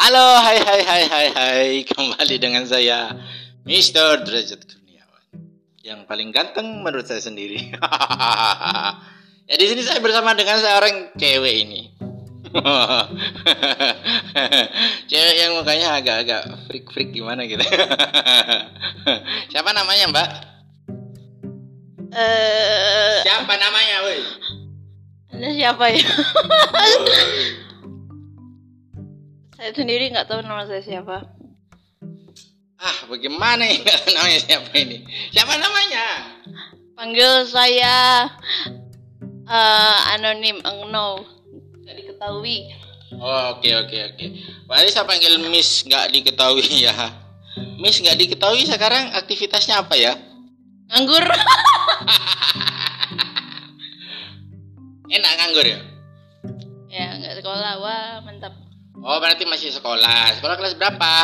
Halo, hai hai hai hai hai. Kembali dengan saya Mr. Derajat Kurniawan. Yang paling ganteng menurut saya sendiri. ya di sini saya bersama dengan seorang cewek ini. cewek yang mukanya agak-agak freak-freak gimana gitu. Siapa namanya, Mbak? Eh, Siapa namanya, woi? Siapa ya? Saya sendiri nggak tahu nama saya siapa. Ah, bagaimana ya namanya siapa ini? Siapa namanya? Panggil saya eh, anonim, no, nggak diketahui. Oh, oke oke oke. Berarti saya panggil Miss nggak diketahui ya. Miss nggak diketahui sekarang aktivitasnya apa ya? Nganggur. Enak nganggur ya? ya nggak sekolah, wah mantap. Oh, berarti masih sekolah. Sekolah kelas berapa?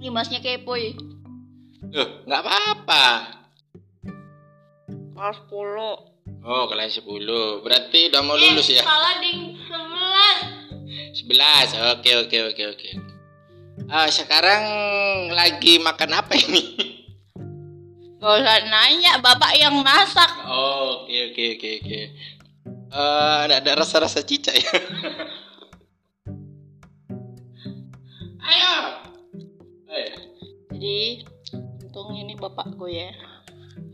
Ini masnya kepo ya. Loh, nggak apa-apa. Kelas 10 Oh, kelas 10. Berarti udah mau lulus ya? Salah ding 11 11. Oke oke oke oke. Ah, sekarang lagi makan apa ini? Gak usah nanya, bapak yang masak. Oh, oke oke oke oke. Eh, ada ada rasa-rasa cicak ya. Ayo. Eh, Jadi untung ini bapakku ya.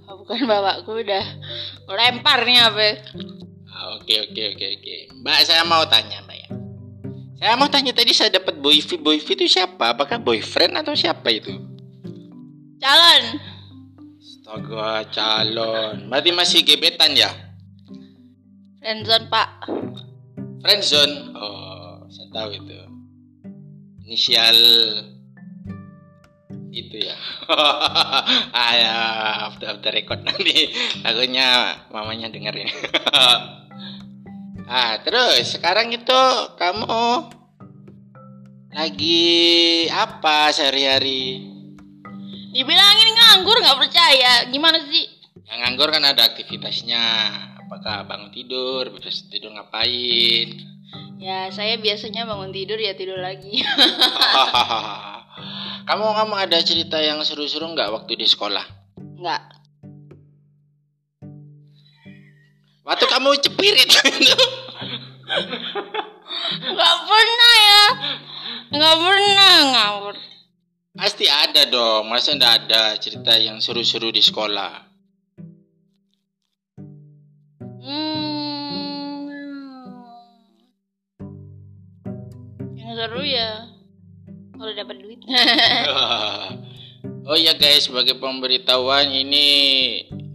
Ah, Bukan bapakku udah lempar nih apa? ah, Oke oke oke oke. Mbak saya mau tanya Mbak ya. Saya mau tanya tadi saya dapat boyfriend boyfriend itu siapa? Apakah boyfriend atau siapa itu? Calon. Astaga calon. Berarti masih gebetan ya? Friendzone pak. Friendzone. Oh, saya tahu itu. Inisial itu ya. ah ya, after, after record nanti takutnya mamanya denger ya. ah, terus sekarang itu kamu lagi apa sehari-hari? Dibilangin nganggur nggak percaya. Gimana sih? Yang nganggur kan ada aktivitasnya. Apakah bangun tidur, habis tidur ngapain? Ya saya biasanya bangun tidur ya tidur lagi. kamu kamu ada cerita yang seru-seru nggak waktu di sekolah? Nggak. Waktu kamu cepirit Nggak pernah ya. Nggak pernah ngawur. Pasti ada dong, masa nggak ada cerita yang seru-seru di sekolah? Seru ya kalau dapat duit. oh ya guys, sebagai pemberitahuan ini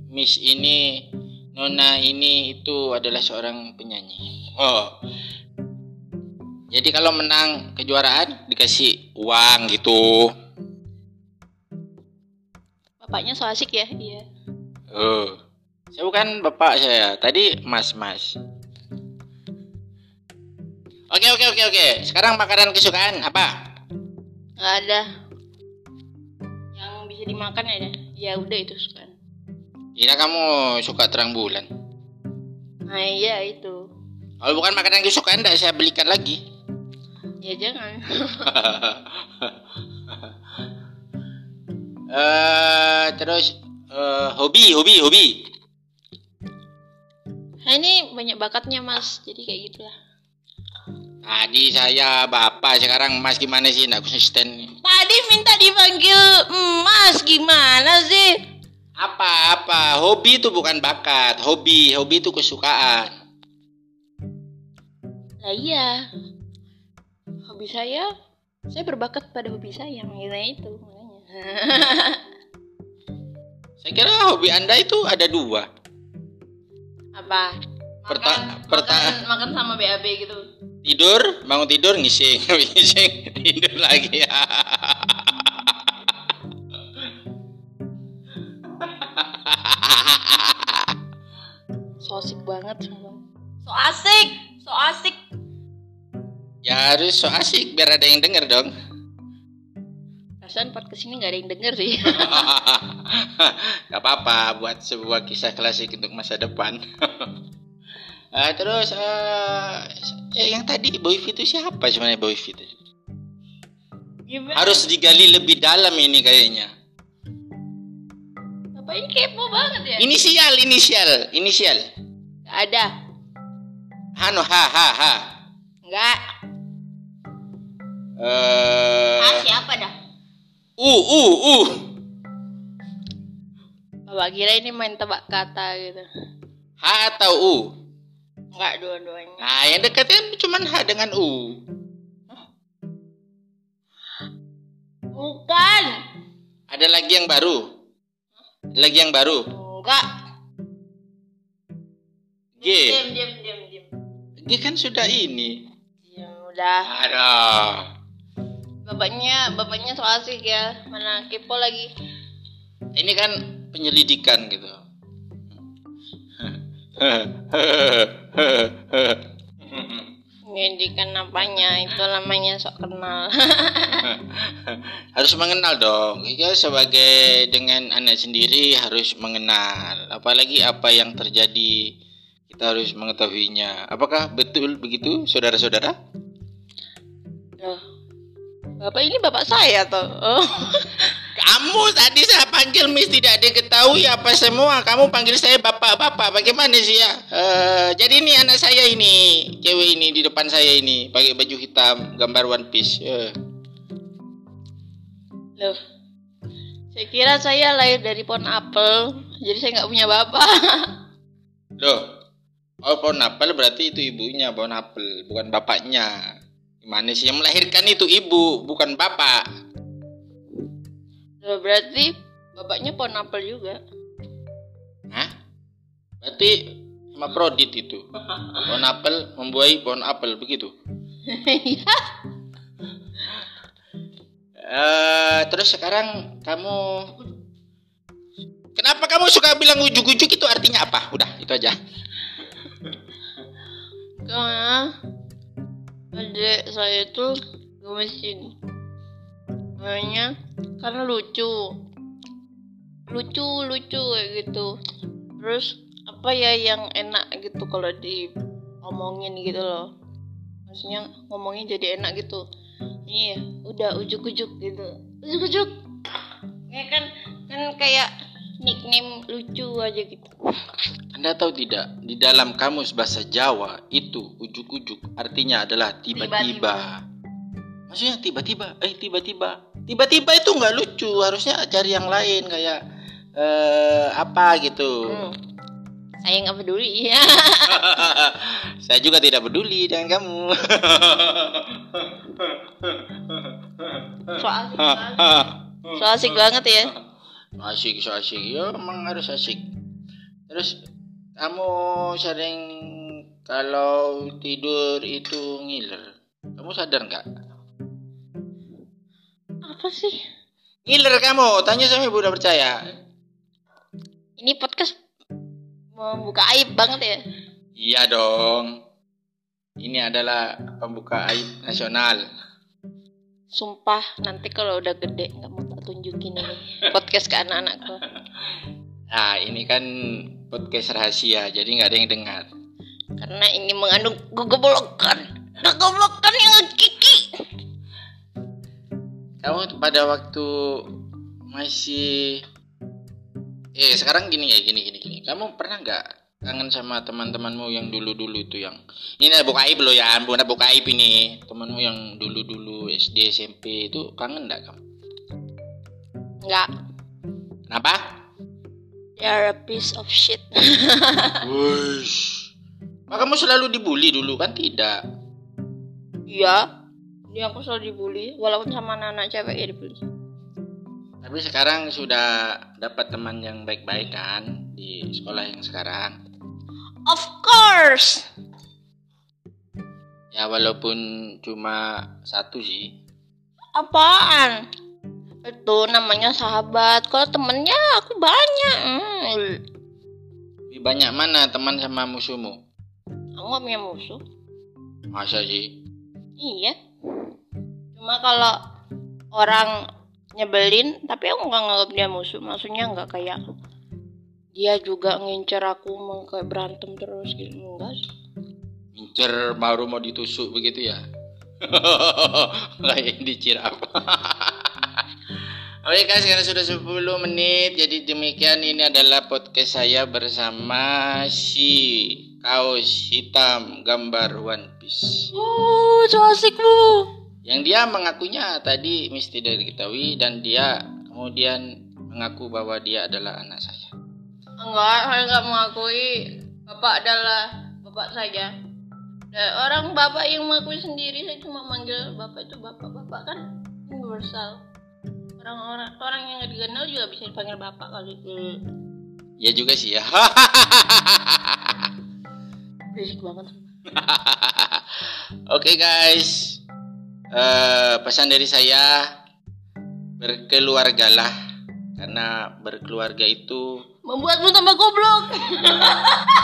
Miss ini Nona ini itu adalah seorang penyanyi. Oh. Jadi kalau menang kejuaraan dikasih uang gitu. Bapaknya so asik ya, iya. Oh. Saya bukan bapak saya. Tadi mas-mas. Oke oke oke oke. Sekarang makanan kesukaan apa? Nggak ada. Yang bisa dimakan ya? Ya udah itu suka. Kira kamu suka terang bulan. Nah iya itu. Kalau bukan makanan kesukaan, tidak saya belikan lagi. Ya jangan. Eh terus eh, hobi hobi hobi. Nah ini banyak bakatnya mas, jadi kayak gitulah. Tadi saya bapak, sekarang mas gimana sih? Nggak konsisten. Tadi minta dipanggil mas, gimana sih? Apa apa? Hobi itu bukan bakat. Hobi hobi itu kesukaan. Lah iya. Hobi saya, saya berbakat pada hobi saya, makanya itu makanya. Saya kira hobi anda itu ada dua. Apa? Perta- Makan, perta- makan, makan sama BAB gitu. Tidur, bangun tidur ngising, ngising, tidur lagi. So asik banget. So asik, so asik. ya harus so asik biar ada yang denger dong. Perasaan part ke sini nggak ada yang denger sih. Gak apa-apa buat sebuah kisah klasik untuk masa depan. Eh, terus eh, eh, yang tadi Boy Fit itu siapa sebenarnya Boy Fit? Gimana? Harus digali lebih dalam ini kayaknya. Bapak ini kepo banget ya? Inisial, inisial, inisial. Gak ada. Hano, ha, ha, ha. Enggak. Eh, Ah, siapa dah? u, u, u. Bapak kira ini main tebak kata gitu. H atau U? Enggak dua-duanya. Nah, yang dekatnya cuma H dengan U. Bukan. Ada lagi yang baru? Ada lagi yang baru? Enggak. G. Diam, diam, diam, diam. G kan sudah ini. Ya udah. Ada. Bapaknya, bapaknya so asik ya. Mana kepo lagi. Ini kan penyelidikan gitu. Pendidikan apanya? Itu namanya sok kenal. harus mengenal dong. Ya sebagai dengan anak sendiri harus mengenal. Apalagi apa yang terjadi kita harus mengetahuinya. Apakah betul begitu, saudara-saudara? Loh. Bapak ini bapak saya tuh. Oh. Kamu tadi saya panggil Miss tidak diketahui apa semua. Kamu panggil saya bapak-bapak. Bagaimana sih ya? Eh, jadi ini anak saya ini, cewek ini di depan saya ini, pakai baju hitam, gambar One Piece. Eh. Loh. Saya kira saya lahir dari pohon apel, jadi saya nggak punya bapak. Loh, oh pohon apel berarti itu ibunya pohon apel, bukan bapaknya. Gimana sih yang melahirkan itu ibu, bukan bapak. Loh, berarti bapaknya pohon apel juga. Hah? Berarti sama Prodit itu. Pohon apel membuahi pohon apel begitu. Iya. Eh, terus sekarang kamu Kenapa kamu suka bilang ujuk-ujuk itu artinya apa? Udah, itu aja. Karena adik saya itu gemesin. Makanya karena lucu. Lucu, lucu kayak gitu. Terus apa ya yang enak gitu kalau diomongin gitu loh. Maksudnya ngomongnya jadi enak gitu. Iya, udah ujuk-ujuk gitu. Ujuk-ujuk. Ya kan kan kayak nickname lucu aja gitu. Anda tahu tidak, di dalam kamus bahasa Jawa itu ujuk-ujuk artinya adalah tiba-tiba. Maksudnya tiba-tiba, eh tiba-tiba. Tiba-tiba itu nggak lucu, harusnya cari yang lain kayak eh apa gitu. Hmm. Saya nggak peduli ya. Saya juga tidak peduli dengan kamu. So asik banget. So asik banget ya. Asik, so asik. Ya, emang harus asik. Terus kamu sering kalau tidur itu ngiler. Kamu sadar nggak? Apa sih? Ngiler kamu, tanya sama ibu udah percaya. Ini podcast membuka aib banget ya. Iya dong. Ini adalah pembuka aib nasional. Sumpah nanti kalau udah gede nggak mau tak tunjukin ini podcast ke anak-anakku. Nah, ini kan podcast rahasia, jadi nggak ada yang dengar. Karena ini mengandung kegoblokan. Kegoblokan pada waktu masih eh sekarang gini ya gini gini gini. Kamu pernah nggak kangen sama teman-temanmu yang dulu-dulu itu yang ini ada buka aib loh ya, bukan ada buka aib ini. Temanmu yang dulu-dulu SD SMP itu kangen nggak kamu? Nggak. Kenapa? Are a piece of shit. Wush. Maka kamu selalu dibully dulu kan tidak? Iya. Dia aku selalu dibully, walaupun sama anak-anak cewek ya dibully. Tapi sekarang sudah dapat teman yang baik-baik kan di sekolah yang sekarang. Of course. Ya walaupun cuma satu sih. Apaan? Itu namanya sahabat. Kalau temennya aku banyak. Hmm. Lebih banyak mana teman sama musuhmu? Aku gak punya musuh. Masa sih? Iya. Cuma kalau orang nyebelin, tapi aku nggak nganggap dia musuh. Maksudnya nggak kayak dia juga ngincer aku mau kayak berantem terus gitu enggak sih. Incer baru mau ditusuk begitu ya? Kayak dicirap. Oke guys, karena sudah 10 menit, jadi demikian ini adalah podcast saya bersama si kaos hitam gambar One Piece. Oh, so asik bu. Yang dia mengakunya tadi mesti dari diketahui dan dia kemudian mengaku bahwa dia adalah anak saya. Enggak, saya enggak mengakui bapak adalah bapak saja. Dan orang bapak yang mengakui sendiri, saya cuma manggil bapak itu bapak. Bapak kan universal. Orang-orang orang yang nggak dikenal juga bisa dipanggil bapak kali. Hmm. Ya juga sih ya. Berisik banget. Oke guys, Eh, pesan dari saya berkeluargalah karena berkeluarga itu Membuatmu tambah goblok.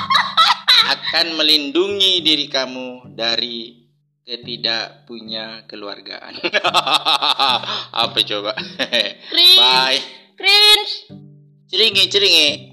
akan melindungi diri kamu dari ketidakpunya keluargaan. Apa coba? Cringe. Bye. Cringe. Ceringi, ceringi.